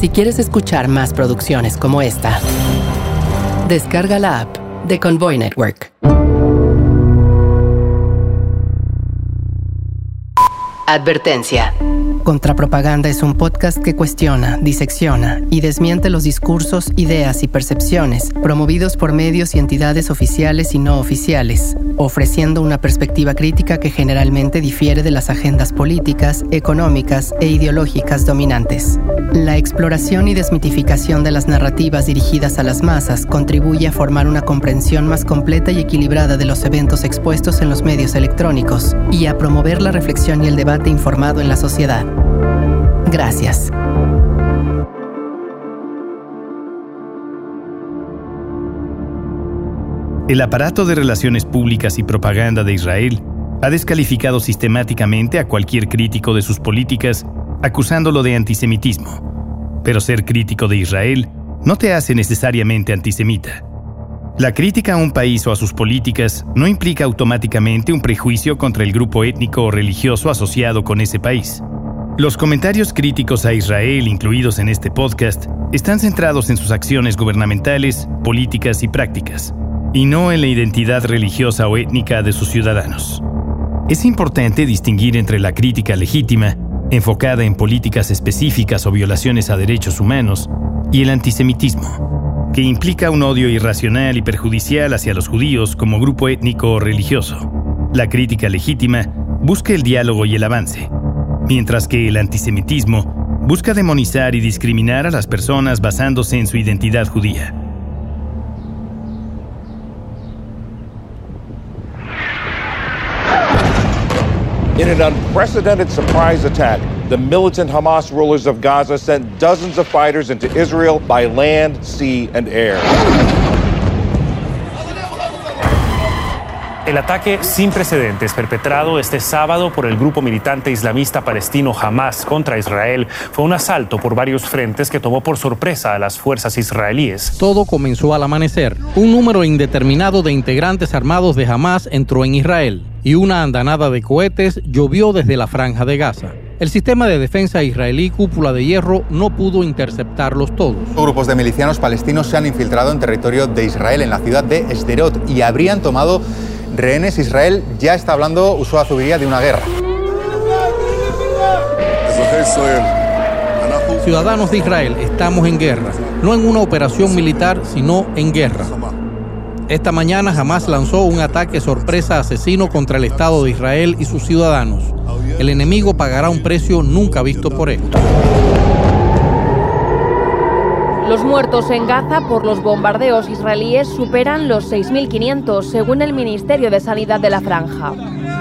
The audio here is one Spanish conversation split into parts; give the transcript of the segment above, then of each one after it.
Si quieres escuchar más producciones como esta, descarga la app de Convoy Network. Advertencia. Contrapropaganda es un podcast que cuestiona, disecciona y desmiente los discursos, ideas y percepciones promovidos por medios y entidades oficiales y no oficiales, ofreciendo una perspectiva crítica que generalmente difiere de las agendas políticas, económicas e ideológicas dominantes. La exploración y desmitificación de las narrativas dirigidas a las masas contribuye a formar una comprensión más completa y equilibrada de los eventos expuestos en los medios electrónicos y a promover la reflexión y el debate informado en la sociedad. Gracias. El aparato de relaciones públicas y propaganda de Israel ha descalificado sistemáticamente a cualquier crítico de sus políticas acusándolo de antisemitismo. Pero ser crítico de Israel no te hace necesariamente antisemita. La crítica a un país o a sus políticas no implica automáticamente un prejuicio contra el grupo étnico o religioso asociado con ese país. Los comentarios críticos a Israel incluidos en este podcast están centrados en sus acciones gubernamentales, políticas y prácticas, y no en la identidad religiosa o étnica de sus ciudadanos. Es importante distinguir entre la crítica legítima, enfocada en políticas específicas o violaciones a derechos humanos, y el antisemitismo, que implica un odio irracional y perjudicial hacia los judíos como grupo étnico o religioso. La crítica legítima busca el diálogo y el avance, mientras que el antisemitismo busca demonizar y discriminar a las personas basándose en su identidad judía. In an unprecedented surprise attack, the militant Hamas rulers of Gaza sent dozens of fighters into Israel by land, sea, and air. El ataque sin precedentes perpetrado este sábado por el grupo militante islamista palestino Hamas contra Israel fue un asalto por varios frentes que tomó por sorpresa a las fuerzas israelíes. Todo comenzó al amanecer. Un número indeterminado de integrantes armados de Hamas entró en Israel y una andanada de cohetes llovió desde la franja de Gaza. El sistema de defensa israelí Cúpula de Hierro no pudo interceptarlos todos. Grupos de milicianos palestinos se han infiltrado en territorio de Israel, en la ciudad de Esderot, y habrían tomado rehenes. Israel ya está hablando, usó Zubiría, de una guerra. Ciudadanos de Israel, estamos en guerra, no en una operación militar, sino en guerra. Esta mañana Hamas lanzó un ataque sorpresa asesino contra el Estado de Israel y sus ciudadanos. El enemigo pagará un precio nunca visto por esto. Los muertos en Gaza por los bombardeos israelíes superan los 6.500, según el Ministerio de Sanidad de la Franja.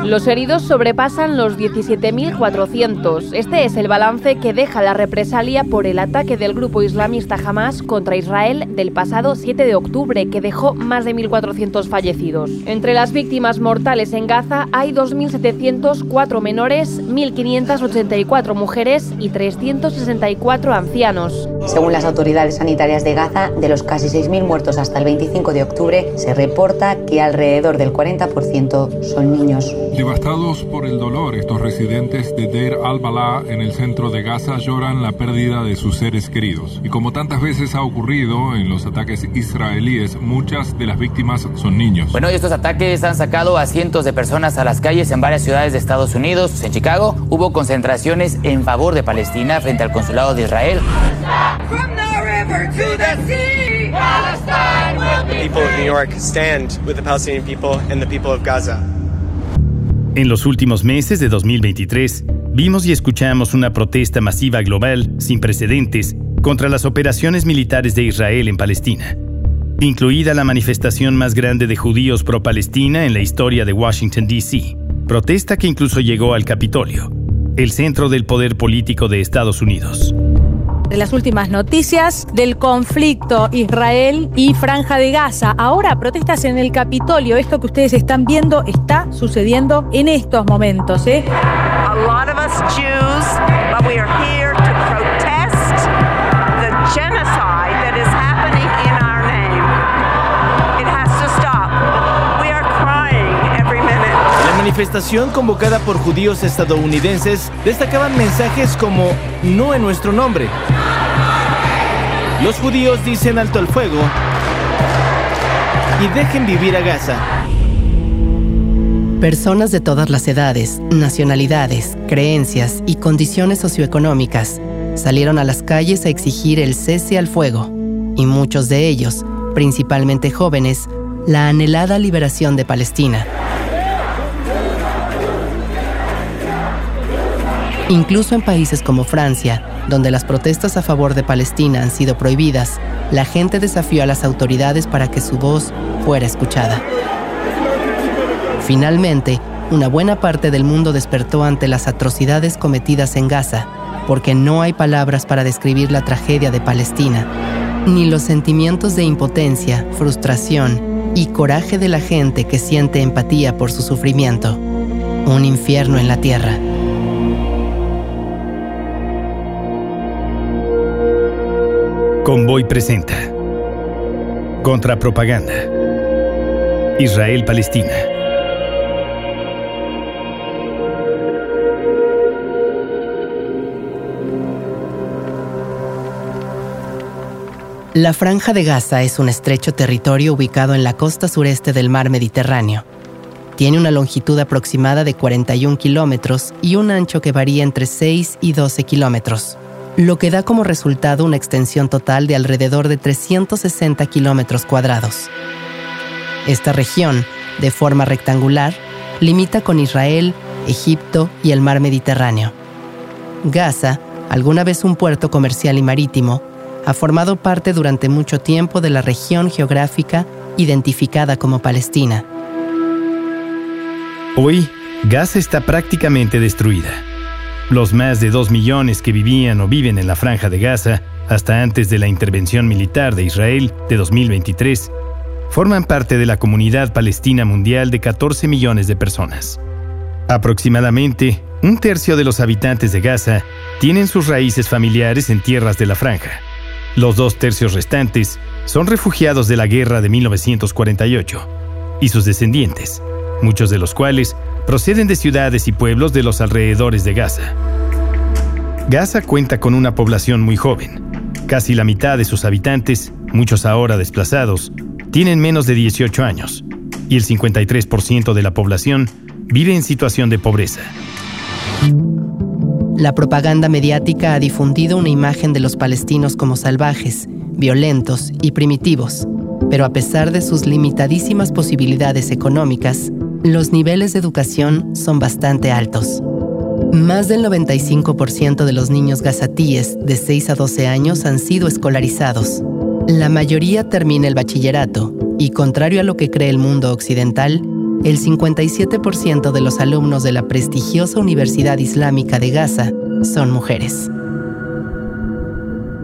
Los heridos sobrepasan los 17.400. Este es el balance que deja la represalia por el ataque del grupo islamista Hamas contra Israel del pasado 7 de octubre, que dejó más de 1.400 fallecidos. Entre las víctimas mortales en Gaza hay 2.704 menores, 1.584 mujeres y 364 ancianos. Según las autoridades sanitarias de Gaza, de los casi 6.000 muertos hasta el 25 de octubre, se reporta que alrededor del 40% son niños. Devastados por el dolor, estos residentes de Deir al-Balá en el centro de Gaza lloran la pérdida de sus seres queridos. Y como tantas veces ha ocurrido en los ataques israelíes, muchas de las víctimas son niños. Bueno, estos ataques han sacado a cientos de personas a las calles en varias ciudades de Estados Unidos. En Chicago hubo concentraciones en favor de Palestina frente al consulado de Israel. People of New York stand with the Palestinian people and the people of Gaza. En los últimos meses de 2023, vimos y escuchamos una protesta masiva global sin precedentes contra las operaciones militares de Israel en Palestina, incluida la manifestación más grande de judíos pro-Palestina en la historia de Washington, D.C., protesta que incluso llegó al Capitolio, el centro del poder político de Estados Unidos de las últimas noticias del conflicto Israel y Franja de Gaza. Ahora protestas en el Capitolio. Esto que ustedes están viendo está sucediendo en estos momentos. ¿eh? A lot of us Jews, but we are here to protest the genocide that is happening in our name. It has to stop. We are crying every minute. La manifestación convocada por judíos estadounidenses destacaban mensajes como no en nuestro nombre. Los judíos dicen alto al fuego y dejen vivir a Gaza. Personas de todas las edades, nacionalidades, creencias y condiciones socioeconómicas salieron a las calles a exigir el cese al fuego, y muchos de ellos, principalmente jóvenes, la anhelada liberación de Palestina. Incluso en países como Francia, donde las protestas a favor de Palestina han sido prohibidas, la gente desafió a las autoridades para que su voz fuera escuchada. Finalmente, una buena parte del mundo despertó ante las atrocidades cometidas en Gaza, porque no hay palabras para describir la tragedia de Palestina, ni los sentimientos de impotencia, frustración y coraje de la gente que siente empatía por su sufrimiento. Un infierno en la tierra. Convoy presenta. Contrapropaganda. Israel-Palestina. La Franja de Gaza es un estrecho territorio ubicado en la costa sureste del mar Mediterráneo. Tiene una longitud aproximada de 41 kilómetros y un ancho que varía entre 6 y 12 kilómetros lo que da como resultado una extensión total de alrededor de 360 kilómetros cuadrados. Esta región, de forma rectangular, limita con Israel, Egipto y el mar Mediterráneo. Gaza, alguna vez un puerto comercial y marítimo, ha formado parte durante mucho tiempo de la región geográfica identificada como Palestina. Hoy, Gaza está prácticamente destruida. Los más de dos millones que vivían o viven en la franja de Gaza hasta antes de la intervención militar de Israel de 2023 forman parte de la comunidad palestina mundial de 14 millones de personas. Aproximadamente un tercio de los habitantes de Gaza tienen sus raíces familiares en tierras de la franja. Los dos tercios restantes son refugiados de la guerra de 1948 y sus descendientes, muchos de los cuales proceden de ciudades y pueblos de los alrededores de Gaza. Gaza cuenta con una población muy joven. Casi la mitad de sus habitantes, muchos ahora desplazados, tienen menos de 18 años y el 53% de la población vive en situación de pobreza. La propaganda mediática ha difundido una imagen de los palestinos como salvajes, violentos y primitivos, pero a pesar de sus limitadísimas posibilidades económicas, los niveles de educación son bastante altos. Más del 95% de los niños gazatíes de 6 a 12 años han sido escolarizados. La mayoría termina el bachillerato y, contrario a lo que cree el mundo occidental, el 57% de los alumnos de la prestigiosa Universidad Islámica de Gaza son mujeres.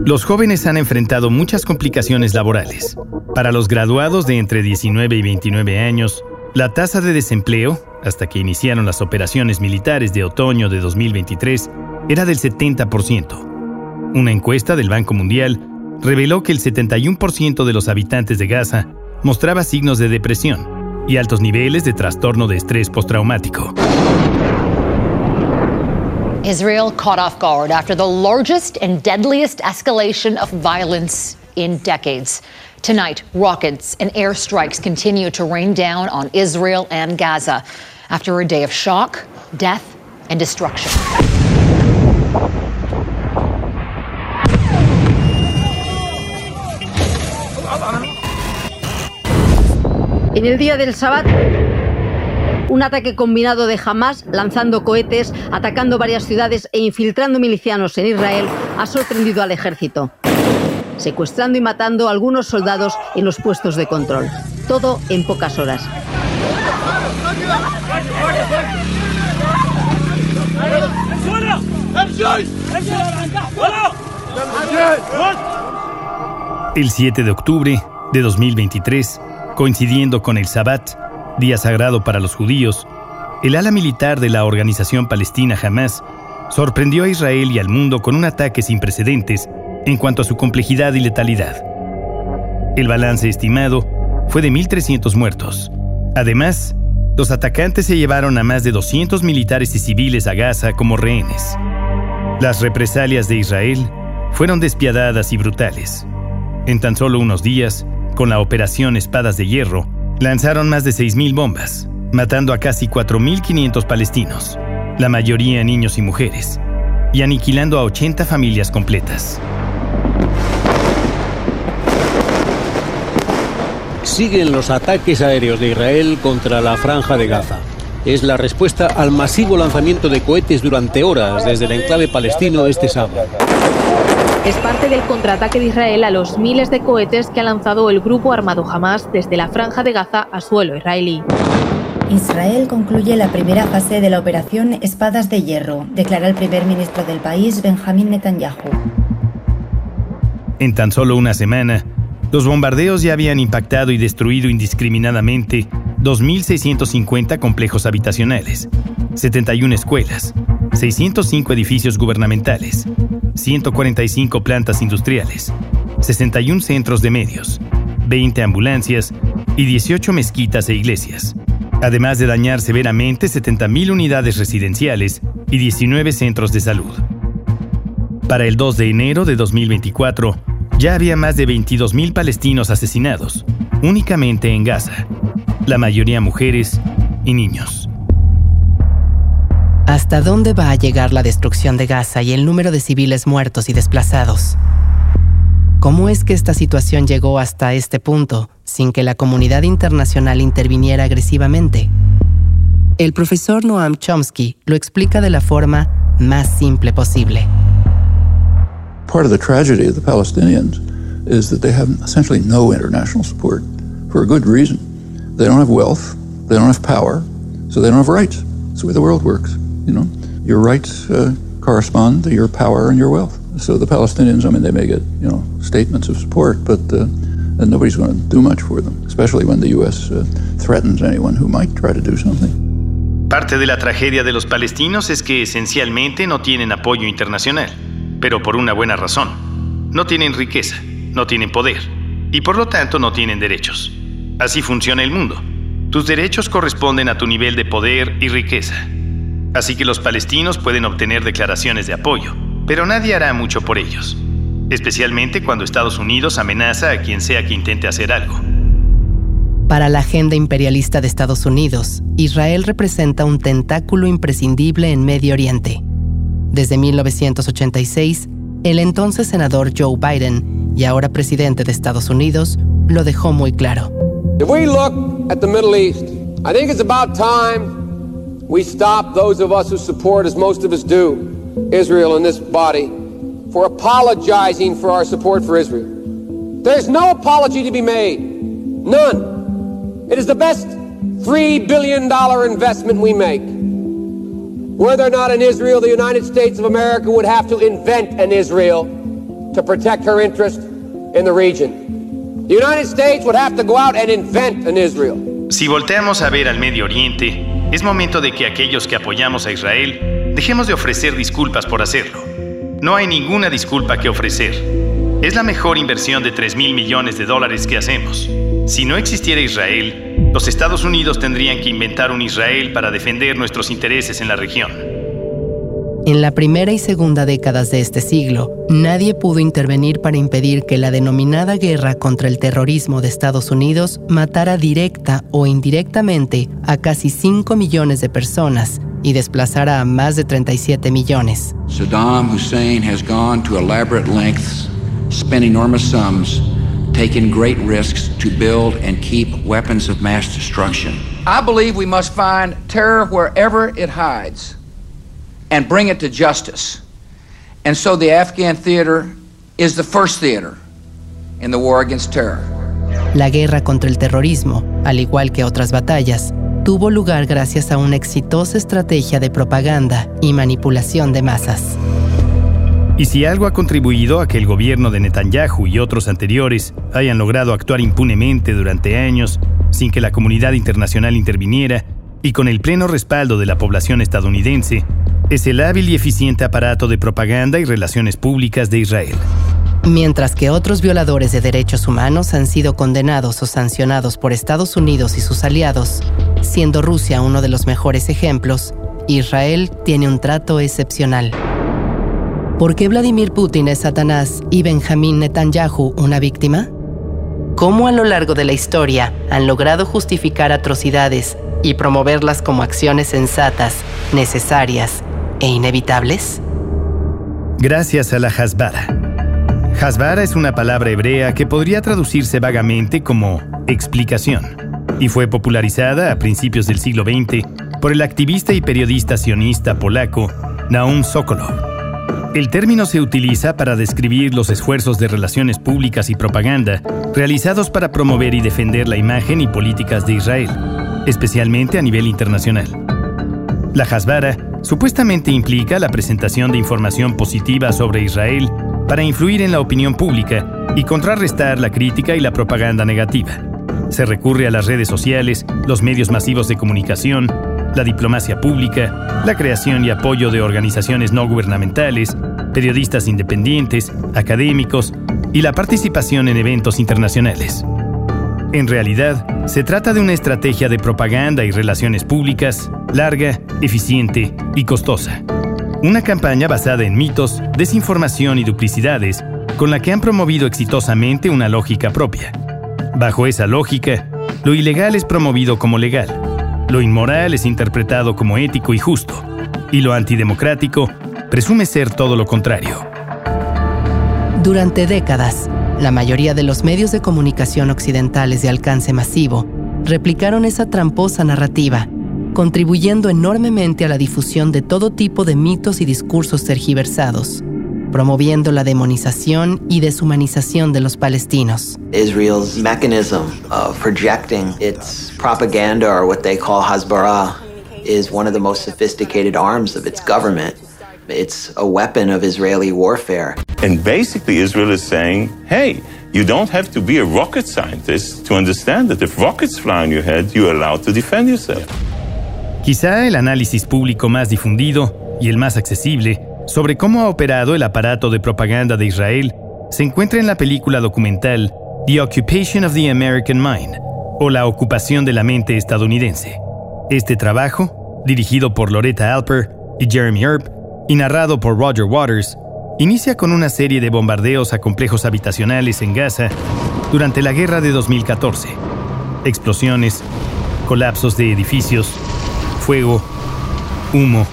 Los jóvenes han enfrentado muchas complicaciones laborales. Para los graduados de entre 19 y 29 años, la tasa de desempleo, hasta que iniciaron las operaciones militares de otoño de 2023, era del 70%. Una encuesta del Banco Mundial reveló que el 71% de los habitantes de Gaza mostraba signos de depresión y altos niveles de trastorno de estrés postraumático. Israel caught off guard after the largest and deadliest escalation of violence in decades. Tonight, rockets and airstrikes continue to rain down on Israel and Gaza after a day of shock, death, and destruction. En el día del Sabbat, un ataque combinado de Hamas lanzando cohetes, atacando varias ciudades e infiltrando milicianos en Israel ha sorprendido al ejército secuestrando y matando a algunos soldados en los puestos de control. Todo en pocas horas. El 7 de octubre de 2023, coincidiendo con el Sabbat, día sagrado para los judíos, el ala militar de la organización palestina Hamas sorprendió a Israel y al mundo con un ataque sin precedentes en cuanto a su complejidad y letalidad. El balance estimado fue de 1.300 muertos. Además, los atacantes se llevaron a más de 200 militares y civiles a Gaza como rehenes. Las represalias de Israel fueron despiadadas y brutales. En tan solo unos días, con la operación Espadas de Hierro, lanzaron más de 6.000 bombas, matando a casi 4.500 palestinos, la mayoría niños y mujeres, y aniquilando a 80 familias completas. Siguen los ataques aéreos de Israel contra la franja de Gaza. Es la respuesta al masivo lanzamiento de cohetes durante horas desde el enclave palestino este sábado. Es parte del contraataque de Israel a los miles de cohetes que ha lanzado el grupo armado Hamas desde la franja de Gaza a suelo israelí. Israel concluye la primera fase de la operación Espadas de Hierro, declara el primer ministro del país, Benjamín Netanyahu. En tan solo una semana, los bombardeos ya habían impactado y destruido indiscriminadamente 2.650 complejos habitacionales, 71 escuelas, 605 edificios gubernamentales, 145 plantas industriales, 61 centros de medios, 20 ambulancias y 18 mezquitas e iglesias, además de dañar severamente 70.000 unidades residenciales y 19 centros de salud. Para el 2 de enero de 2024, ya había más de 22.000 palestinos asesinados, únicamente en Gaza, la mayoría mujeres y niños. ¿Hasta dónde va a llegar la destrucción de Gaza y el número de civiles muertos y desplazados? ¿Cómo es que esta situación llegó hasta este punto sin que la comunidad internacional interviniera agresivamente? El profesor Noam Chomsky lo explica de la forma más simple posible. Part of the tragedy of the Palestinians is that they have essentially no international support for a good reason. They don't have wealth, they don't have power, so they don't have rights. That's the way the world works. You know, your rights uh, correspond to your power and your wealth. So the Palestinians, I mean, they may get you know statements of support, but uh, and nobody's going to do much for them, especially when the U.S. Uh, threatens anyone who might try to do something. Parte de la tragedia de los palestinos es que esencialmente no tienen apoyo internacional pero por una buena razón. No tienen riqueza, no tienen poder, y por lo tanto no tienen derechos. Así funciona el mundo. Tus derechos corresponden a tu nivel de poder y riqueza. Así que los palestinos pueden obtener declaraciones de apoyo, pero nadie hará mucho por ellos, especialmente cuando Estados Unidos amenaza a quien sea que intente hacer algo. Para la agenda imperialista de Estados Unidos, Israel representa un tentáculo imprescindible en Medio Oriente. Desde 1986, el entonces senador Joe Biden y ahora presidente de Estados Unidos lo dejó muy claro. If we look at the Middle East, I think it's about time we stop those of us who support, as most of us do, Israel in this body, for apologizing for our support for Israel. There's no apology to be made. None. It is the best $3 billion investment we make. Whether or not in Israel, the United States of America would have to invent an Israel to protect her interest in the region. The United States would have to go out and invent an Israel. Si volteamos a ver al Medio Oriente, es momento de que aquellos que apoyamos a Israel dejemos de ofrecer disculpas por hacerlo. No hay ninguna disculpa que ofrecer. Es la mejor inversión de 3 mil millones de dólares que hacemos. Si no existiera Israel, los Estados Unidos tendrían que inventar un Israel para defender nuestros intereses en la región. En la primera y segunda décadas de este siglo, nadie pudo intervenir para impedir que la denominada guerra contra el terrorismo de Estados Unidos matara directa o indirectamente a casi 5 millones de personas y desplazara a más de 37 millones. Saddam Hussein has gone to elaborate lengths, spent enormous sums taken great risks to build and keep weapons of mass destruction. I believe we must find terror wherever it hides and bring it to justice. And so the Afghan theater is the first theater in the war against terror. La guerra contra el terrorismo, al igual que otras batallas, tuvo lugar gracias a una exitosa estrategia de propaganda y manipulación de masas. Y si algo ha contribuido a que el gobierno de Netanyahu y otros anteriores hayan logrado actuar impunemente durante años sin que la comunidad internacional interviniera y con el pleno respaldo de la población estadounidense, es el hábil y eficiente aparato de propaganda y relaciones públicas de Israel. Mientras que otros violadores de derechos humanos han sido condenados o sancionados por Estados Unidos y sus aliados, siendo Rusia uno de los mejores ejemplos, Israel tiene un trato excepcional. ¿Por qué Vladimir Putin es Satanás y Benjamín Netanyahu una víctima? ¿Cómo a lo largo de la historia han logrado justificar atrocidades y promoverlas como acciones sensatas, necesarias e inevitables? Gracias a la Hasbara. Hasbara es una palabra hebrea que podría traducirse vagamente como explicación y fue popularizada a principios del siglo XX por el activista y periodista sionista polaco Naum Sokolov. El término se utiliza para describir los esfuerzos de relaciones públicas y propaganda realizados para promover y defender la imagen y políticas de Israel, especialmente a nivel internacional. La Hasbara supuestamente implica la presentación de información positiva sobre Israel para influir en la opinión pública y contrarrestar la crítica y la propaganda negativa. Se recurre a las redes sociales, los medios masivos de comunicación, la diplomacia pública, la creación y apoyo de organizaciones no gubernamentales, periodistas independientes, académicos y la participación en eventos internacionales. En realidad, se trata de una estrategia de propaganda y relaciones públicas larga, eficiente y costosa. Una campaña basada en mitos, desinformación y duplicidades, con la que han promovido exitosamente una lógica propia. Bajo esa lógica, lo ilegal es promovido como legal, lo inmoral es interpretado como ético y justo, y lo antidemocrático presume ser todo lo contrario. Durante décadas, la mayoría de los medios de comunicación occidentales de alcance masivo replicaron esa tramposa narrativa, contribuyendo enormemente a la difusión de todo tipo de mitos y discursos tergiversados, promoviendo la demonización y deshumanización de los palestinos. Israel's mechanism of projecting its propaganda or what they call Hasbara is one of the most sophisticated arms of its government. It's a weapon of Israeli warfare. And basically, Israel is saying, hey, you don't have to be a rocket scientist to understand that if rockets fly on your head, you're allowed to defend yourself. Quizá el análisis público más difundido y el más accesible sobre cómo ha operado el aparato de propaganda de Israel se encuentra en la película documental The Occupation of the American Mind, o La ocupación de la mente estadounidense. Este trabajo, dirigido por Loretta Alper y Jeremy Earp, y narrado por Roger Waters, inicia con una serie de bombardeos a complejos habitacionales en Gaza durante la guerra de 2014. Explosiones, colapsos de edificios, fuego, humo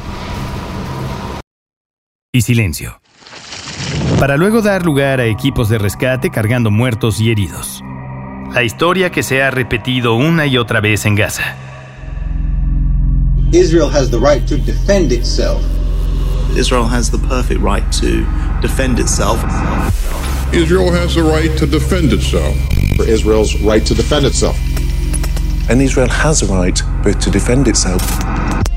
y silencio. Para luego dar lugar a equipos de rescate cargando muertos y heridos. La historia que se ha repetido una y otra vez en Gaza. Israel has the right to defend itself. Israel has the perfect right to defend itself. Israel has the right to defend itself. For Israel's right to defend itself. And Israel has a right to defend itself.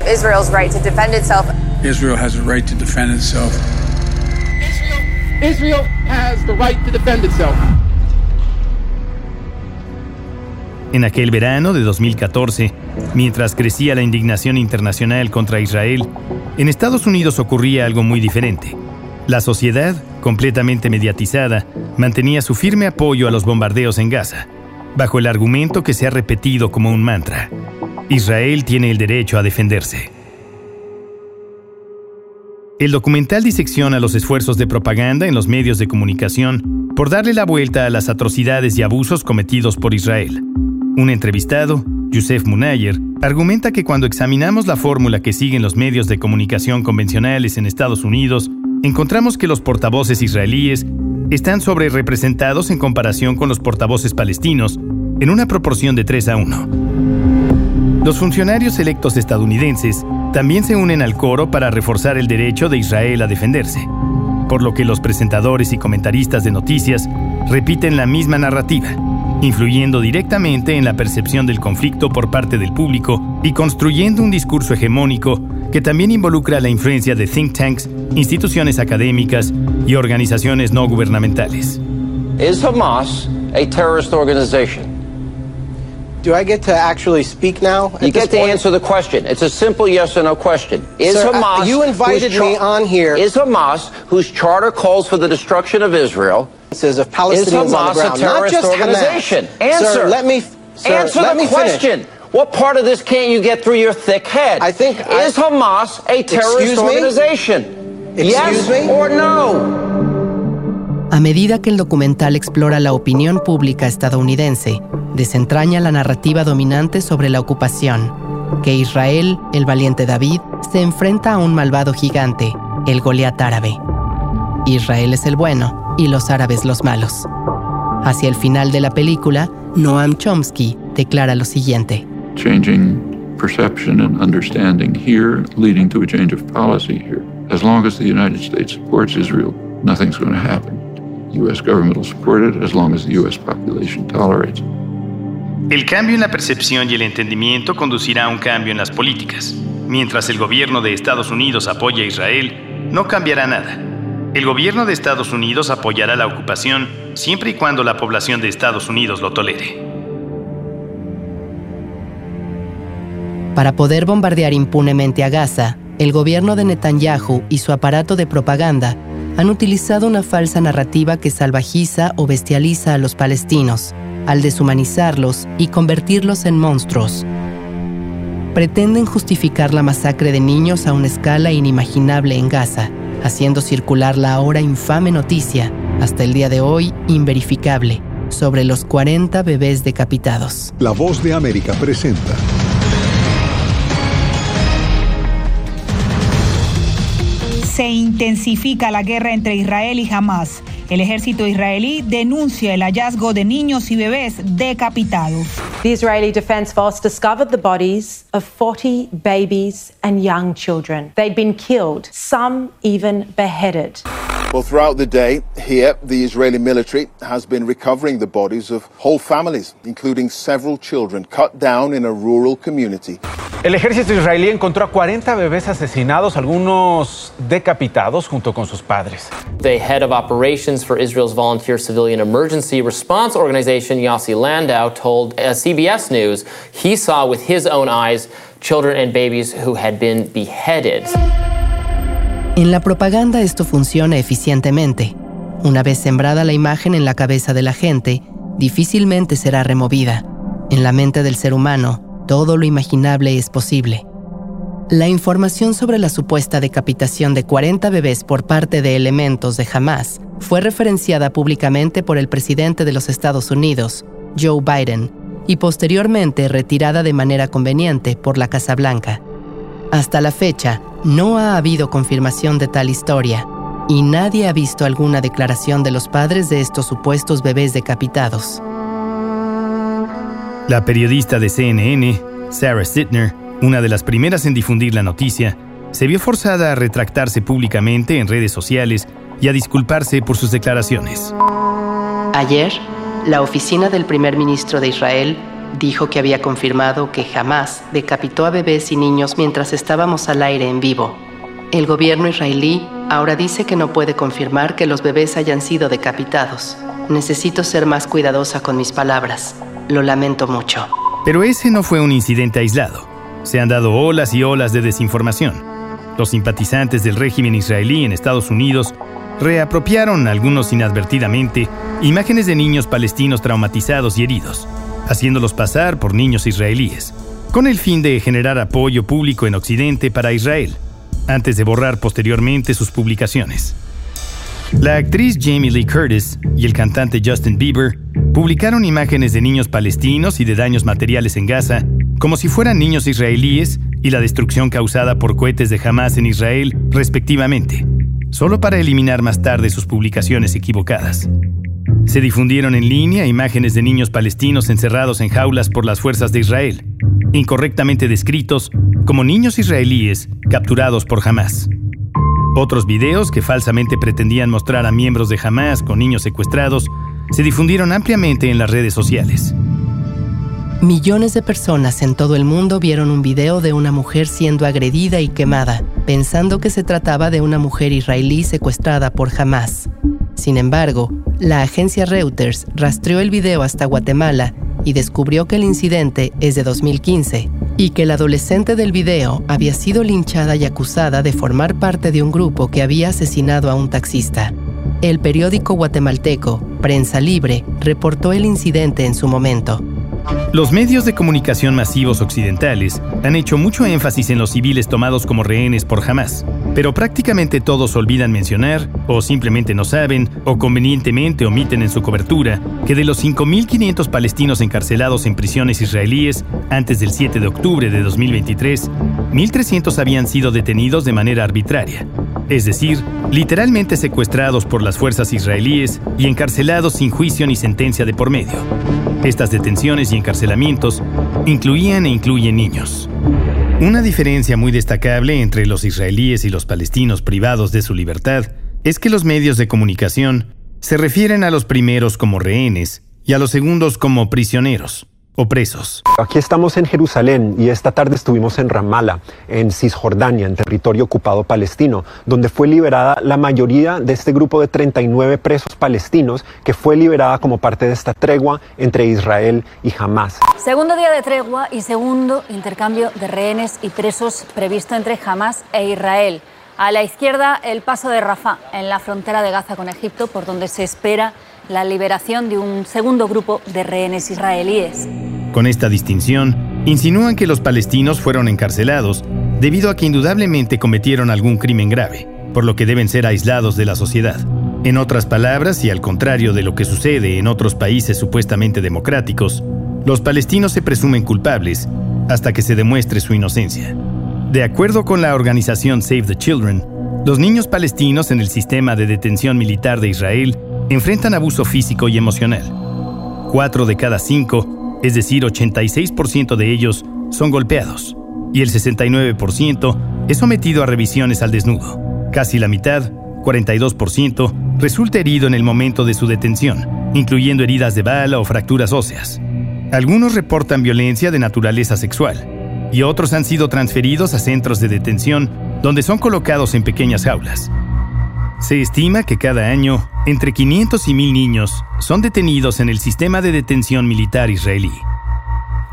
Israel's right to defend itself. Israel has a right to defend itself. Israel has the right to defend itself. En aquel verano de 2014, mientras crecía la indignación internacional contra Israel, en Estados Unidos ocurría algo muy diferente. La sociedad, completamente mediatizada, mantenía su firme apoyo a los bombardeos en Gaza, bajo el argumento que se ha repetido como un mantra. Israel tiene el derecho a defenderse. El documental disecciona los esfuerzos de propaganda en los medios de comunicación por darle la vuelta a las atrocidades y abusos cometidos por Israel. Un entrevistado, Youssef Munayer, argumenta que cuando examinamos la fórmula que siguen los medios de comunicación convencionales en Estados Unidos, encontramos que los portavoces israelíes están sobre representados en comparación con los portavoces palestinos en una proporción de 3 a 1. Los funcionarios electos estadounidenses también se unen al coro para reforzar el derecho de Israel a defenderse, por lo que los presentadores y comentaristas de noticias repiten la misma narrativa influyendo directamente en la percepción del conflicto por parte del público y construyendo un discurso hegemónico que también involucra la influencia de think tanks, instituciones académicas y organizaciones no gubernamentales. Is Hamas a terrorist organization? Do I get to actually speak now? You get to point? answer the question. It's a simple yes or no question. Is Sir, Hamas uh, you invited me on here. Is Hamas, whose charter calls for the destruction of Israel, of Palestinians is Hamas on the ground, a terrorist not just organization? Hamas. Answer. Sir, let me sir, answer let the me question. Finish. What part of this can't you get through your thick head? I think is I, Hamas a terrorist excuse organization? Me? Yes or no? A medida que el documental explora la opinión pública estadounidense, desentraña la narrativa dominante sobre la ocupación, que Israel, el valiente David, se enfrenta a un malvado gigante, el Goliat árabe. Israel es el bueno y los árabes los malos. Hacia el final de la película, Noam Chomsky declara lo siguiente. Changing perception and understanding here, leading to a change of policy here. As long as the United States supports Israel, nothing's going to happen. U.S. government will support it as long as the U.S. population tolerates it. El cambio en la percepción y el entendimiento conducirá a un cambio en las políticas. Mientras el gobierno de Estados Unidos apoya a Israel, no cambiará nada. El gobierno de Estados Unidos apoyará la ocupación siempre y cuando la población de Estados Unidos lo tolere. Para poder bombardear impunemente a Gaza, el gobierno de Netanyahu y su aparato de propaganda han utilizado una falsa narrativa que salvajiza o bestializa a los palestinos, al deshumanizarlos y convertirlos en monstruos. Pretenden justificar la masacre de niños a una escala inimaginable en Gaza, haciendo circular la ahora infame noticia, hasta el día de hoy inverificable, sobre los 40 bebés decapitados. La voz de América presenta. Se intensifica la guerra entre Israel y Hamas. El ejército israelí denuncia el hallazgo de niños y bebés decapitados. The Israeli Defense Force discovered the bodies of 40 babies and young children. They'd been killed, some even beheaded. Well, throughout the day here, the Israeli military has been recovering the bodies of whole families, including several children cut down in a rural community. El ejército israelí encontró a 40 bebés asesinados, algunos decapitados junto con sus padres. The head of operations for Israel's volunteer civilian emergency response organization, Yossi Landau, told uh, CBS News he saw with his own eyes children and babies who had been beheaded. En la propaganda esto funciona eficientemente. Una vez sembrada la imagen en la cabeza de la gente, difícilmente será removida. En la mente del ser humano, todo lo imaginable es posible. La información sobre la supuesta decapitación de 40 bebés por parte de elementos de Hamas fue referenciada públicamente por el presidente de los Estados Unidos, Joe Biden, y posteriormente retirada de manera conveniente por la Casa Blanca. Hasta la fecha, no ha habido confirmación de tal historia, y nadie ha visto alguna declaración de los padres de estos supuestos bebés decapitados. La periodista de CNN, Sarah Sittner, una de las primeras en difundir la noticia, se vio forzada a retractarse públicamente en redes sociales y a disculparse por sus declaraciones. Ayer, la oficina del primer ministro de Israel dijo que había confirmado que jamás decapitó a bebés y niños mientras estábamos al aire en vivo. El gobierno israelí ahora dice que no puede confirmar que los bebés hayan sido decapitados. Necesito ser más cuidadosa con mis palabras. Lo lamento mucho. Pero ese no fue un incidente aislado. Se han dado olas y olas de desinformación. Los simpatizantes del régimen israelí en Estados Unidos reapropiaron, algunos inadvertidamente, imágenes de niños palestinos traumatizados y heridos, haciéndolos pasar por niños israelíes, con el fin de generar apoyo público en Occidente para Israel, antes de borrar posteriormente sus publicaciones. La actriz Jamie Lee Curtis y el cantante Justin Bieber publicaron imágenes de niños palestinos y de daños materiales en Gaza como si fueran niños israelíes y la destrucción causada por cohetes de Hamas en Israel, respectivamente, solo para eliminar más tarde sus publicaciones equivocadas. Se difundieron en línea imágenes de niños palestinos encerrados en jaulas por las fuerzas de Israel, incorrectamente descritos como niños israelíes capturados por Hamas. Otros videos que falsamente pretendían mostrar a miembros de Hamas con niños secuestrados se difundieron ampliamente en las redes sociales. Millones de personas en todo el mundo vieron un video de una mujer siendo agredida y quemada, pensando que se trataba de una mujer israelí secuestrada por Hamas. Sin embargo, la agencia Reuters rastreó el video hasta Guatemala y descubrió que el incidente es de 2015 y que la adolescente del video había sido linchada y acusada de formar parte de un grupo que había asesinado a un taxista. El periódico guatemalteco, Prensa Libre, reportó el incidente en su momento. Los medios de comunicación masivos occidentales han hecho mucho énfasis en los civiles tomados como rehenes por Hamas, pero prácticamente todos olvidan mencionar, o simplemente no saben, o convenientemente omiten en su cobertura, que de los 5.500 palestinos encarcelados en prisiones israelíes antes del 7 de octubre de 2023, 1.300 habían sido detenidos de manera arbitraria, es decir, literalmente secuestrados por las fuerzas israelíes y encarcelados sin juicio ni sentencia de por medio. Estas detenciones y encarcelamientos incluían e incluyen niños. Una diferencia muy destacable entre los israelíes y los palestinos privados de su libertad es que los medios de comunicación se refieren a los primeros como rehenes y a los segundos como prisioneros presos. Aquí estamos en Jerusalén y esta tarde estuvimos en Ramallah, en Cisjordania, en territorio ocupado palestino, donde fue liberada la mayoría de este grupo de 39 presos palestinos que fue liberada como parte de esta tregua entre Israel y Hamas. Segundo día de tregua y segundo intercambio de rehenes y presos previsto entre Hamas e Israel. A la izquierda, el paso de Rafah, en la frontera de Gaza con Egipto, por donde se espera la liberación de un segundo grupo de rehenes israelíes. Con esta distinción, insinúan que los palestinos fueron encarcelados debido a que indudablemente cometieron algún crimen grave, por lo que deben ser aislados de la sociedad. En otras palabras, y al contrario de lo que sucede en otros países supuestamente democráticos, los palestinos se presumen culpables hasta que se demuestre su inocencia. De acuerdo con la organización Save the Children, los niños palestinos en el sistema de detención militar de Israel enfrentan abuso físico y emocional. Cuatro de cada cinco es decir, 86% de ellos son golpeados y el 69% es sometido a revisiones al desnudo. Casi la mitad, 42%, resulta herido en el momento de su detención, incluyendo heridas de bala o fracturas óseas. Algunos reportan violencia de naturaleza sexual y otros han sido transferidos a centros de detención donde son colocados en pequeñas jaulas. Se estima que cada año entre 500 y 1000 niños son detenidos en el sistema de detención militar israelí.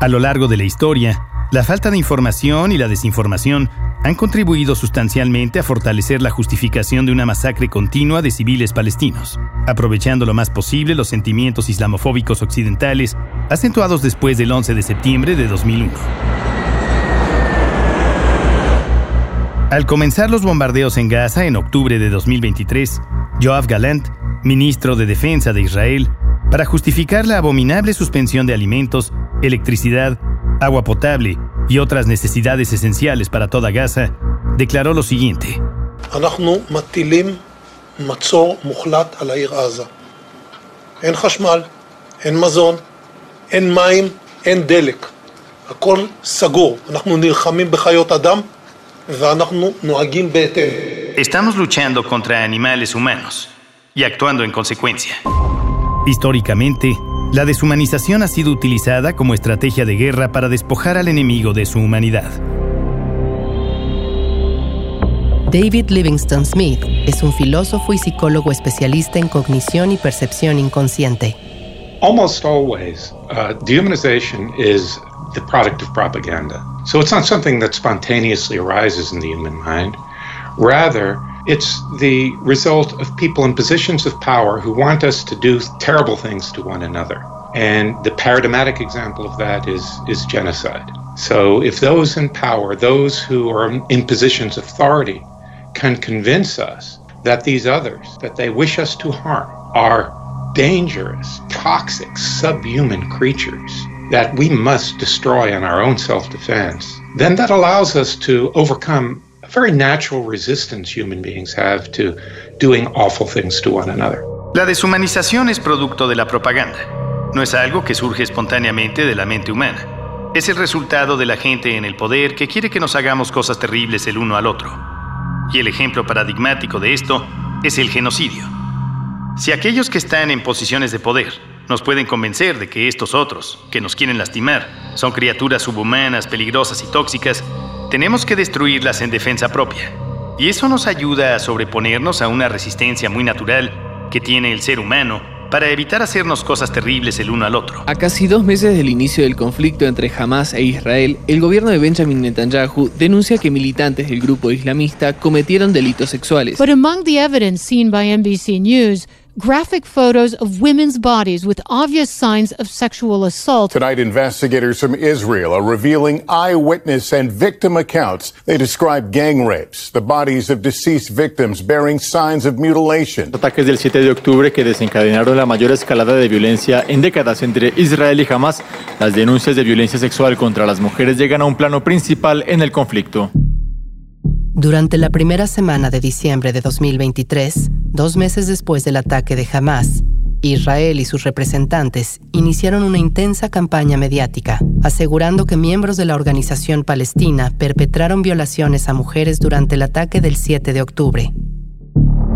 A lo largo de la historia, la falta de información y la desinformación han contribuido sustancialmente a fortalecer la justificación de una masacre continua de civiles palestinos, aprovechando lo más posible los sentimientos islamofóbicos occidentales acentuados después del 11 de septiembre de 2001. Al comenzar los bombardeos en Gaza en octubre de 2023, Joab Galant, ministro de Defensa de Israel, para justificar la abominable suspensión de alimentos, electricidad, agua potable y otras necesidades esenciales para toda Gaza, declaró lo siguiente. Estamos luchando contra animales humanos y actuando en consecuencia. Históricamente, la deshumanización ha sido utilizada como estrategia de guerra para despojar al enemigo de su humanidad. David Livingston Smith es un filósofo y psicólogo especialista en cognición y percepción inconsciente. Almost always, uh, dehumanization is the product of propaganda. So it's not something that spontaneously arises in the human mind. Rather, it's the result of people in positions of power who want us to do terrible things to one another. And the paradigmatic example of that is, is genocide. So if those in power, those who are in positions of authority, can convince us that these others that they wish us to harm are dangerous, toxic, subhuman creatures, that we must destroy in our own self defense, then that allows us to overcome a very natural resistance human beings have to doing awful things to one another. La deshumanización es producto de la propaganda. No es algo que surge espontáneamente de la mente humana. Es el resultado de la gente en el poder que quiere que nos hagamos cosas terribles el uno al otro. Y el ejemplo paradigmático de esto es el genocidio. Si aquellos que están en posiciones de poder nos pueden convencer de que estos otros, que nos quieren lastimar, son criaturas subhumanas, peligrosas y tóxicas, tenemos que destruirlas en defensa propia. Y eso nos ayuda a sobreponernos a una resistencia muy natural que tiene el ser humano para evitar hacernos cosas terribles el uno al otro. A casi dos meses del inicio del conflicto entre Hamas e Israel, el gobierno de Benjamin Netanyahu denuncia que militantes del grupo islamista cometieron delitos sexuales. But among the evidence seen by NBC News, graphic photos of women's bodies with obvious signs of sexual assault. Tonight, investigators from Israel are revealing eyewitness and victim accounts. They describe gang rapes, the bodies of deceased victims bearing signs of mutilation. Ataques del 7 de octubre que desencadenaron la mayor escalada de violencia en décadas entre Israel y Hamas. Las denuncias de violencia sexual contra las mujeres llegan a un plano principal en el conflicto. Durante la primera semana de diciembre de 2023, dos meses después del ataque de Hamas, Israel y sus representantes iniciaron una intensa campaña mediática, asegurando que miembros de la organización palestina perpetraron violaciones a mujeres durante el ataque del 7 de octubre.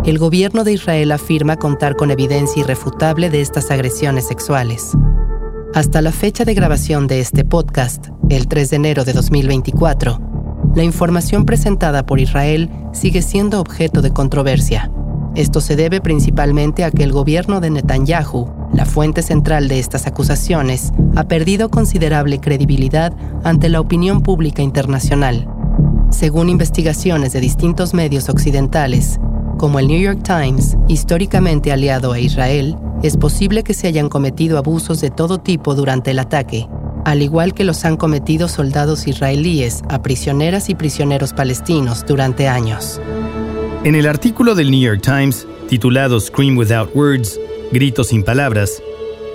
El gobierno de Israel afirma contar con evidencia irrefutable de estas agresiones sexuales. Hasta la fecha de grabación de este podcast, el 3 de enero de 2024, la información presentada por Israel sigue siendo objeto de controversia. Esto se debe principalmente a que el gobierno de Netanyahu, la fuente central de estas acusaciones, ha perdido considerable credibilidad ante la opinión pública internacional. Según investigaciones de distintos medios occidentales, como el New York Times, históricamente aliado a Israel, es posible que se hayan cometido abusos de todo tipo durante el ataque, al igual que los han cometido soldados israelíes a prisioneras y prisioneros palestinos durante años. En el artículo del New York Times, titulado Scream Without Words, Gritos sin Palabras,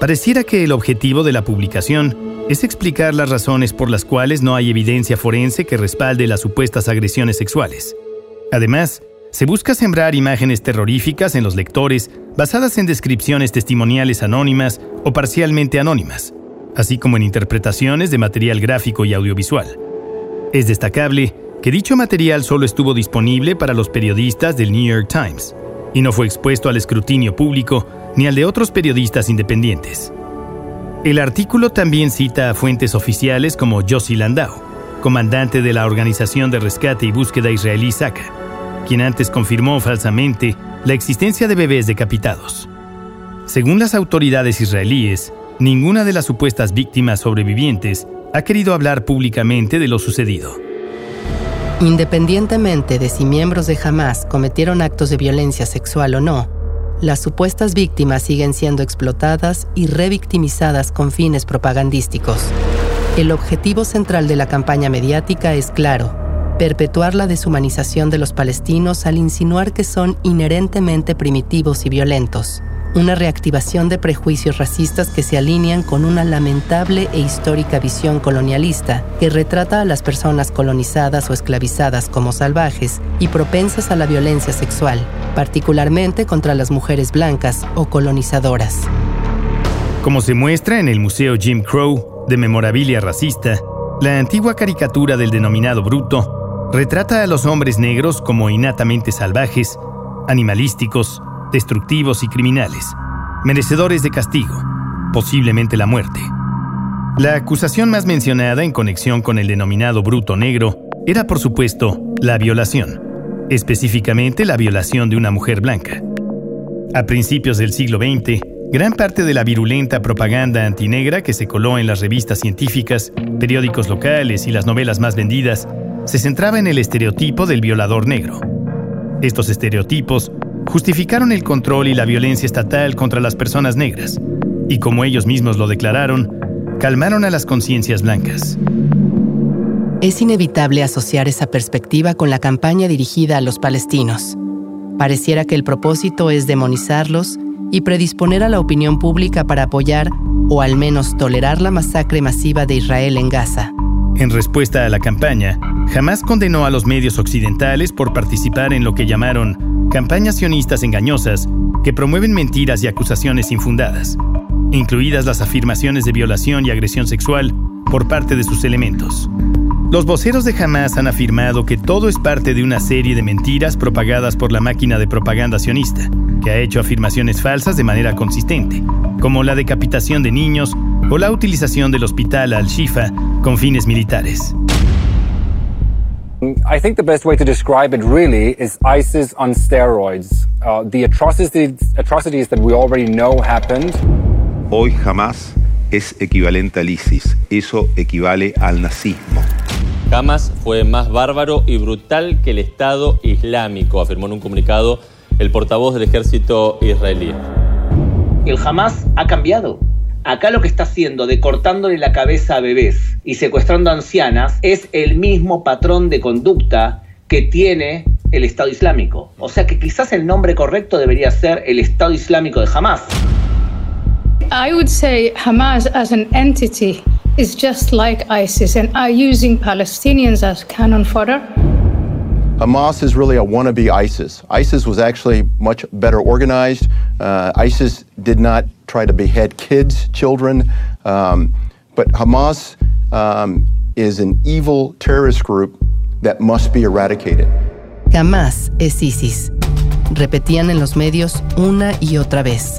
pareciera que el objetivo de la publicación es explicar las razones por las cuales no hay evidencia forense que respalde las supuestas agresiones sexuales. Además, se busca sembrar imágenes terroríficas en los lectores basadas en descripciones testimoniales anónimas o parcialmente anónimas, así como en interpretaciones de material gráfico y audiovisual. Es destacable que dicho material solo estuvo disponible para los periodistas del New York Times y no fue expuesto al escrutinio público ni al de otros periodistas independientes. El artículo también cita a fuentes oficiales como Josie Landau, comandante de la Organización de Rescate y Búsqueda israelí SACA, quien antes confirmó falsamente la existencia de bebés decapitados. Según las autoridades israelíes, ninguna de las supuestas víctimas sobrevivientes ha querido hablar públicamente de lo sucedido. Independientemente de si miembros de Hamas cometieron actos de violencia sexual o no, las supuestas víctimas siguen siendo explotadas y revictimizadas con fines propagandísticos. El objetivo central de la campaña mediática es claro, perpetuar la deshumanización de los palestinos al insinuar que son inherentemente primitivos y violentos una reactivación de prejuicios racistas que se alinean con una lamentable e histórica visión colonialista que retrata a las personas colonizadas o esclavizadas como salvajes y propensas a la violencia sexual, particularmente contra las mujeres blancas o colonizadoras. Como se muestra en el Museo Jim Crow de Memorabilia Racista, la antigua caricatura del denominado bruto retrata a los hombres negros como innatamente salvajes, animalísticos, destructivos y criminales, merecedores de castigo, posiblemente la muerte. La acusación más mencionada en conexión con el denominado bruto negro era, por supuesto, la violación, específicamente la violación de una mujer blanca. A principios del siglo XX, gran parte de la virulenta propaganda antinegra que se coló en las revistas científicas, periódicos locales y las novelas más vendidas se centraba en el estereotipo del violador negro. Estos estereotipos justificaron el control y la violencia estatal contra las personas negras, y como ellos mismos lo declararon, calmaron a las conciencias blancas. Es inevitable asociar esa perspectiva con la campaña dirigida a los palestinos. Pareciera que el propósito es demonizarlos y predisponer a la opinión pública para apoyar o al menos tolerar la masacre masiva de Israel en Gaza. En respuesta a la campaña, jamás condenó a los medios occidentales por participar en lo que llamaron campañas sionistas engañosas que promueven mentiras y acusaciones infundadas, incluidas las afirmaciones de violación y agresión sexual por parte de sus elementos. Los voceros de Hamas han afirmado que todo es parte de una serie de mentiras propagadas por la máquina de propaganda sionista, que ha hecho afirmaciones falsas de manera consistente, como la decapitación de niños o la utilización del hospital Al-Shifa con fines militares. I think the best way to describe it really is ISIS on steroids. Uh, the atrocities, atrocities that we already know happened. Hoy Hamas es equivalente al ISIS. Eso equivale al nazismo. Hamas fue más bárbaro y brutal que el Estado Islámico, afirmó en un comunicado el portavoz del ejército israelí. El Hamas ha cambiado. Acá lo que está haciendo de cortándole la cabeza a bebés y secuestrando a ancianas es el mismo patrón de conducta que tiene el Estado Islámico. O sea que quizás el nombre correcto debería ser el Estado Islámico de Hamas. I would say Hamas as an entity is just like ISIS and are using Palestinians as cannon fodder. Hamas is really a wannabe ISIS. ISIS was actually much better organized. Uh, ISIS did not try to behead kids, children, um, but Hamas um, is an evil terrorist group that must be eradicated. Hamas es ISIS. Repetían en los medios una y otra vez.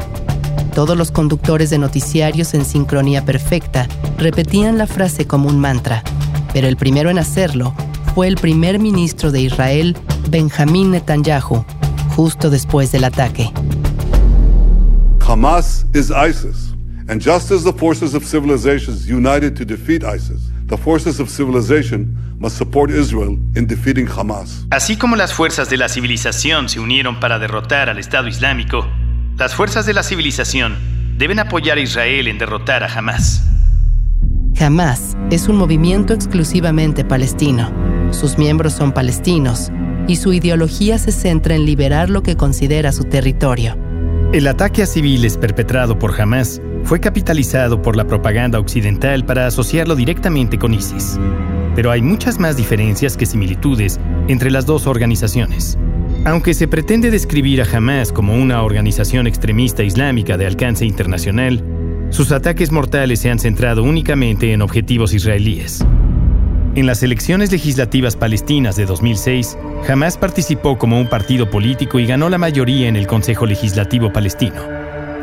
Todos los conductores de noticiarios en sincronía perfecta repetían la frase como un mantra, pero el primero en hacerlo fue el primer ministro de Israel, Benjamín Netanyahu, justo después del ataque. Hamas is ISIS, and just as the forces of civilizations united to defeat ISIS, the forces of civilization must support Israel in defeating Hamas. Así como las fuerzas de la civilización se unieron para derrotar al Estado Islámico, las fuerzas de la civilización deben apoyar a Israel en derrotar a Hamas. Hamas es un movimiento exclusivamente palestino. Sus miembros son palestinos y su ideología se centra en liberar lo que considera su territorio. El ataque a civiles perpetrado por Hamas fue capitalizado por la propaganda occidental para asociarlo directamente con ISIS. Pero hay muchas más diferencias que similitudes entre las dos organizaciones. Aunque se pretende describir a Hamas como una organización extremista islámica de alcance internacional, sus ataques mortales se han centrado únicamente en objetivos israelíes. En las elecciones legislativas palestinas de 2006, Hamas participó como un partido político y ganó la mayoría en el Consejo Legislativo palestino.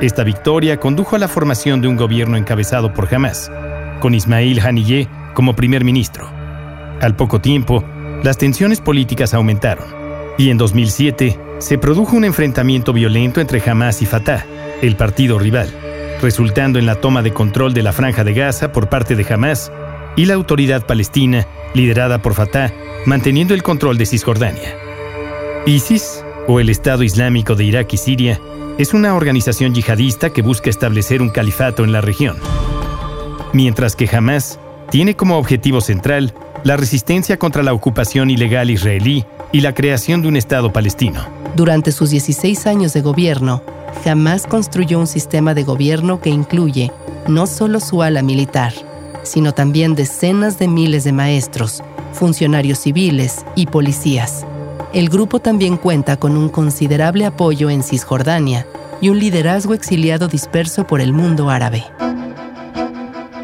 Esta victoria condujo a la formación de un gobierno encabezado por Hamas, con Ismail Haniyeh como primer ministro. Al poco tiempo, las tensiones políticas aumentaron y en 2007 se produjo un enfrentamiento violento entre Hamas y Fatah, el partido rival, resultando en la toma de control de la franja de Gaza por parte de Hamas y la autoridad palestina, liderada por Fatah, manteniendo el control de Cisjordania. ISIS, o el Estado Islámico de Irak y Siria, es una organización yihadista que busca establecer un califato en la región, mientras que Hamas tiene como objetivo central la resistencia contra la ocupación ilegal israelí y la creación de un Estado palestino. Durante sus 16 años de gobierno, jamás construyó un sistema de gobierno que incluye no solo su ala militar, sino también decenas de miles de maestros, funcionarios civiles y policías. El grupo también cuenta con un considerable apoyo en Cisjordania y un liderazgo exiliado disperso por el mundo árabe.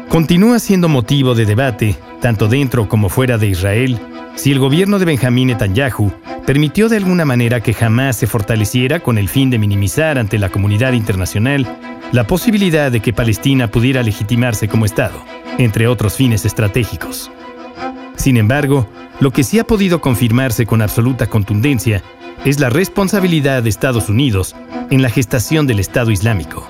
Continúa siendo motivo de debate, tanto dentro como fuera de Israel, si el gobierno de Benjamín Netanyahu permitió de alguna manera que jamás se fortaleciera con el fin de minimizar ante la comunidad internacional la posibilidad de que Palestina pudiera legitimarse como Estado, entre otros fines estratégicos. Sin embargo, lo que sí ha podido confirmarse con absoluta contundencia es la responsabilidad de Estados Unidos en la gestación del Estado Islámico.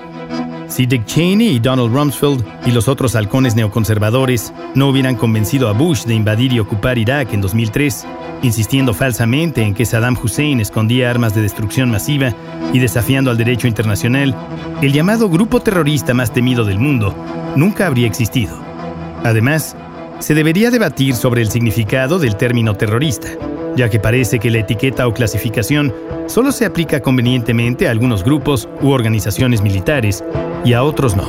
Si Dick Cheney y Donald Rumsfeld y los otros halcones neoconservadores no hubieran convencido a Bush de invadir y ocupar Irak en 2003, insistiendo falsamente en que Saddam Hussein escondía armas de destrucción masiva y desafiando al derecho internacional, el llamado grupo terrorista más temido del mundo nunca habría existido. Además, se debería debatir sobre el significado del término terrorista, ya que parece que la etiqueta o clasificación solo se aplica convenientemente a algunos grupos u organizaciones militares y a otros no.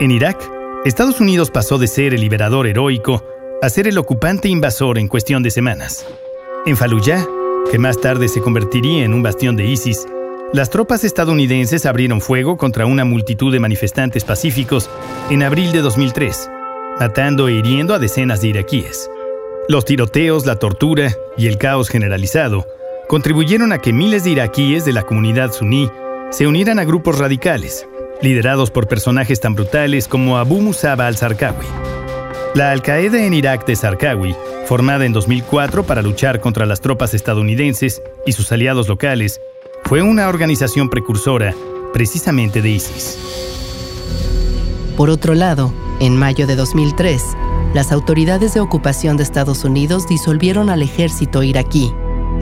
En Irak, Estados Unidos pasó de ser el liberador heroico a ser el ocupante invasor en cuestión de semanas. En Fallujah, que más tarde se convertiría en un bastión de ISIS, las tropas estadounidenses abrieron fuego contra una multitud de manifestantes pacíficos en abril de 2003, matando e hiriendo a decenas de iraquíes. Los tiroteos, la tortura y el caos generalizado contribuyeron a que miles de iraquíes de la comunidad suní se unieran a grupos radicales, liderados por personajes tan brutales como Abu Musab al-Zarqawi. La Al-Qaeda en Irak de Zarqawi, formada en 2004 para luchar contra las tropas estadounidenses y sus aliados locales, fue una organización precursora precisamente de ISIS. Por otro lado, en mayo de 2003, las autoridades de ocupación de Estados Unidos disolvieron al ejército iraquí.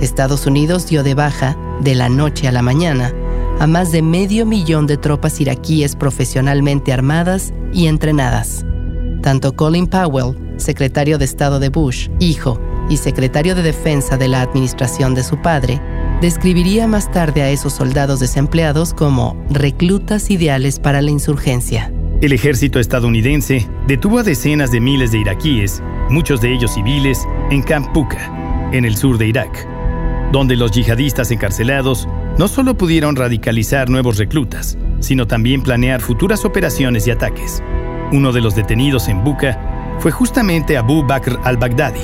Estados Unidos dio de baja de la noche a la mañana, a más de medio millón de tropas iraquíes profesionalmente armadas y entrenadas. Tanto Colin Powell, secretario de Estado de Bush, hijo y secretario de Defensa de la administración de su padre, describiría más tarde a esos soldados desempleados como reclutas ideales para la insurgencia. El ejército estadounidense detuvo a decenas de miles de iraquíes, muchos de ellos civiles, en Camp Puka, en el sur de Irak, donde los yihadistas encarcelados no solo pudieron radicalizar nuevos reclutas, sino también planear futuras operaciones y ataques. Uno de los detenidos en Buka fue justamente Abu Bakr al-Baghdadi.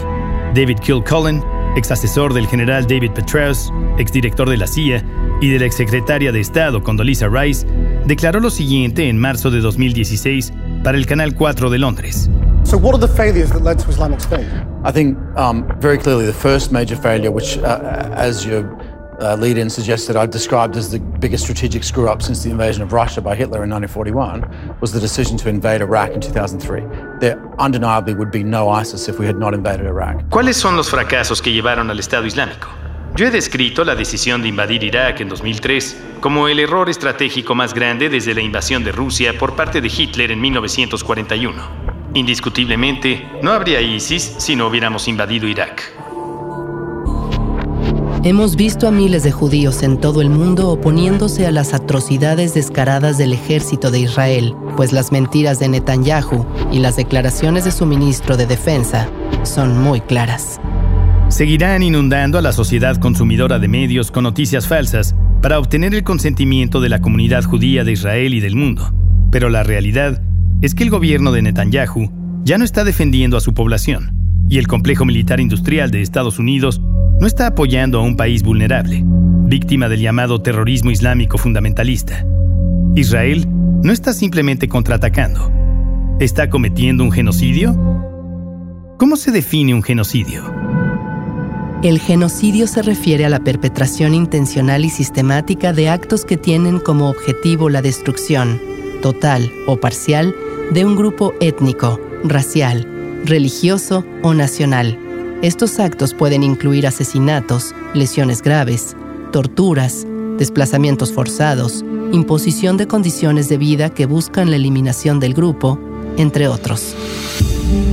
David Kilcullen, ex asesor del general David Petraeus, exdirector de la CIA, y de la exsecretaria de Estado Condoleezza Rice, declaró lo siguiente en marzo de 2016 para el Canal 4 de Londres. So, what are the failures that led to Islamic State? I think um, very clearly the first major failure, which, uh, as your uh, lead in suggested, I've described as the biggest strategic screw up since the invasion of Russia by Hitler in 1941, was the decision to invade Iraq in 2003. There undeniably would be no ISIS if we had not invaded Iraq. ¿Cuáles son los fracasos que llevaron al Estado Islámico? Yo he descrito la decisión de invadir Irak en 2003 como el error estratégico más grande desde la invasión de Rusia por parte de Hitler en 1941. Indiscutiblemente, no habría ISIS si no hubiéramos invadido Irak. Hemos visto a miles de judíos en todo el mundo oponiéndose a las atrocidades descaradas del ejército de Israel, pues las mentiras de Netanyahu y las declaraciones de su ministro de Defensa son muy claras seguirán inundando a la sociedad consumidora de medios con noticias falsas para obtener el consentimiento de la comunidad judía de Israel y del mundo. Pero la realidad es que el gobierno de Netanyahu ya no está defendiendo a su población y el complejo militar industrial de Estados Unidos no está apoyando a un país vulnerable, víctima del llamado terrorismo islámico fundamentalista. Israel no está simplemente contraatacando, está cometiendo un genocidio. ¿Cómo se define un genocidio? El genocidio se refiere a la perpetración intencional y sistemática de actos que tienen como objetivo la destrucción, total o parcial, de un grupo étnico, racial, religioso o nacional. Estos actos pueden incluir asesinatos, lesiones graves, torturas, desplazamientos forzados, imposición de condiciones de vida que buscan la eliminación del grupo, entre otros.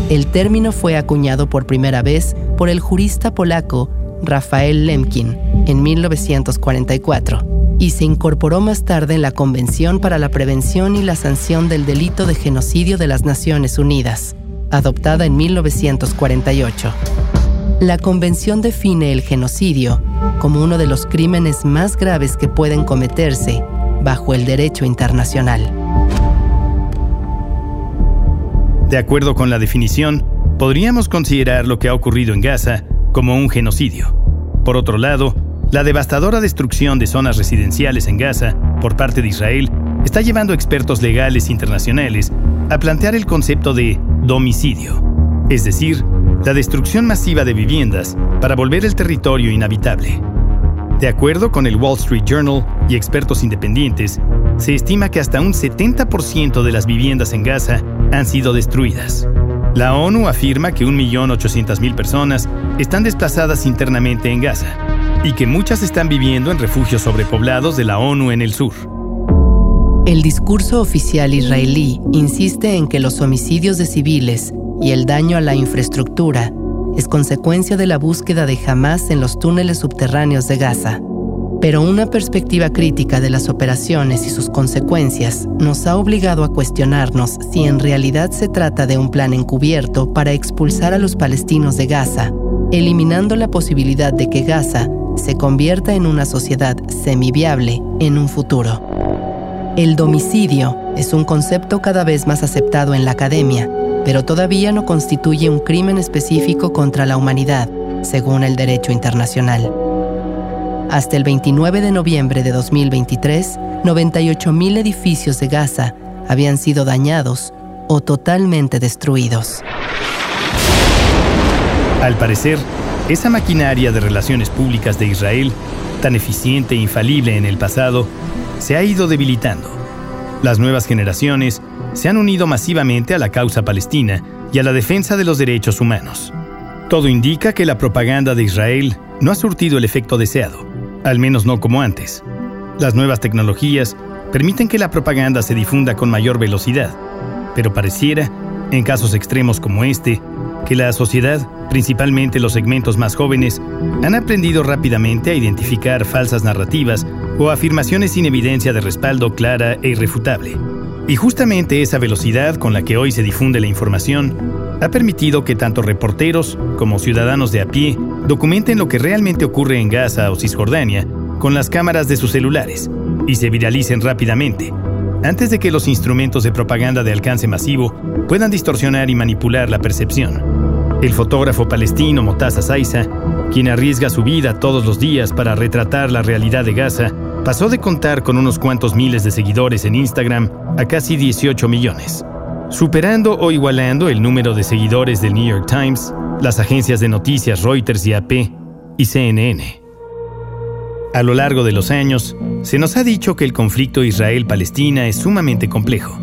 El término fue acuñado por primera vez por el jurista polaco Rafael Lemkin en 1944 y se incorporó más tarde en la Convención para la Prevención y la Sanción del Delito de Genocidio de las Naciones Unidas, adoptada en 1948. La Convención define el genocidio como uno de los crímenes más graves que pueden cometerse bajo el derecho internacional. De acuerdo con la definición, podríamos considerar lo que ha ocurrido en Gaza como un genocidio. Por otro lado, la devastadora destrucción de zonas residenciales en Gaza por parte de Israel está llevando a expertos legales internacionales a plantear el concepto de domicidio, es decir, la destrucción masiva de viviendas para volver el territorio inhabitable. De acuerdo con el Wall Street Journal y expertos independientes, se estima que hasta un 70% de las viviendas en Gaza han sido destruidas. La ONU afirma que 1.800.000 personas están desplazadas internamente en Gaza y que muchas están viviendo en refugios sobrepoblados de la ONU en el sur. El discurso oficial israelí insiste en que los homicidios de civiles y el daño a la infraestructura es consecuencia de la búsqueda de Hamas en los túneles subterráneos de Gaza. Pero una perspectiva crítica de las operaciones y sus consecuencias nos ha obligado a cuestionarnos si en realidad se trata de un plan encubierto para expulsar a los palestinos de Gaza, eliminando la posibilidad de que Gaza se convierta en una sociedad semiviable en un futuro. El domicidio es un concepto cada vez más aceptado en la academia, pero todavía no constituye un crimen específico contra la humanidad, según el derecho internacional. Hasta el 29 de noviembre de 2023, 98.000 edificios de Gaza habían sido dañados o totalmente destruidos. Al parecer, esa maquinaria de relaciones públicas de Israel, tan eficiente e infalible en el pasado, se ha ido debilitando. Las nuevas generaciones se han unido masivamente a la causa palestina y a la defensa de los derechos humanos. Todo indica que la propaganda de Israel no ha surtido el efecto deseado al menos no como antes. Las nuevas tecnologías permiten que la propaganda se difunda con mayor velocidad, pero pareciera, en casos extremos como este, que la sociedad, principalmente los segmentos más jóvenes, han aprendido rápidamente a identificar falsas narrativas o afirmaciones sin evidencia de respaldo clara e irrefutable. Y justamente esa velocidad con la que hoy se difunde la información ha permitido que tanto reporteros como ciudadanos de a pie documenten lo que realmente ocurre en Gaza o Cisjordania con las cámaras de sus celulares y se viralicen rápidamente, antes de que los instrumentos de propaganda de alcance masivo puedan distorsionar y manipular la percepción. El fotógrafo palestino Motaza Saiza, quien arriesga su vida todos los días para retratar la realidad de Gaza, pasó de contar con unos cuantos miles de seguidores en Instagram a casi 18 millones, superando o igualando el número de seguidores del New York Times, las agencias de noticias Reuters y AP y CNN. A lo largo de los años, se nos ha dicho que el conflicto Israel-Palestina es sumamente complejo.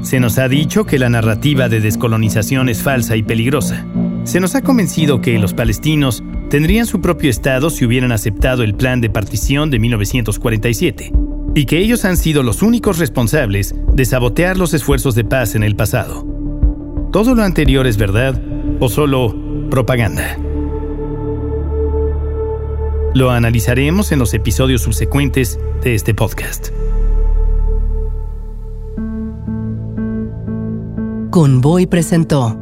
Se nos ha dicho que la narrativa de descolonización es falsa y peligrosa. Se nos ha convencido que los palestinos tendrían su propio Estado si hubieran aceptado el plan de partición de 1947, y que ellos han sido los únicos responsables de sabotear los esfuerzos de paz en el pasado. ¿Todo lo anterior es verdad o solo propaganda? Lo analizaremos en los episodios subsecuentes de este podcast. Convoy presentó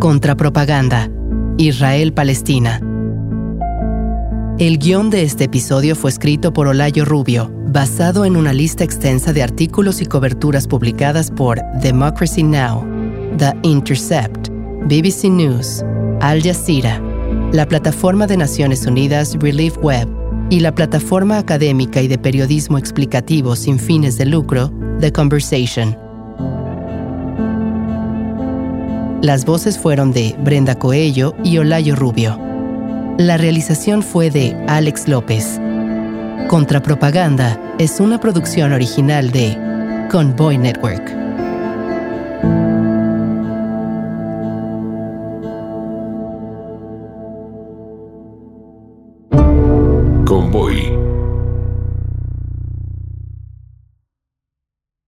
Contrapropaganda, Israel-Palestina. El guion de este episodio fue escrito por Olayo Rubio, basado en una lista extensa de artículos y coberturas publicadas por Democracy Now!, The Intercept, BBC News, Al Jazeera, la plataforma de Naciones Unidas Relief Web y la plataforma académica y de periodismo explicativo sin fines de lucro The Conversation. Las voces fueron de Brenda Coello y Olayo Rubio. La realización fue de Alex López. Contrapropaganda es una producción original de Convoy Network.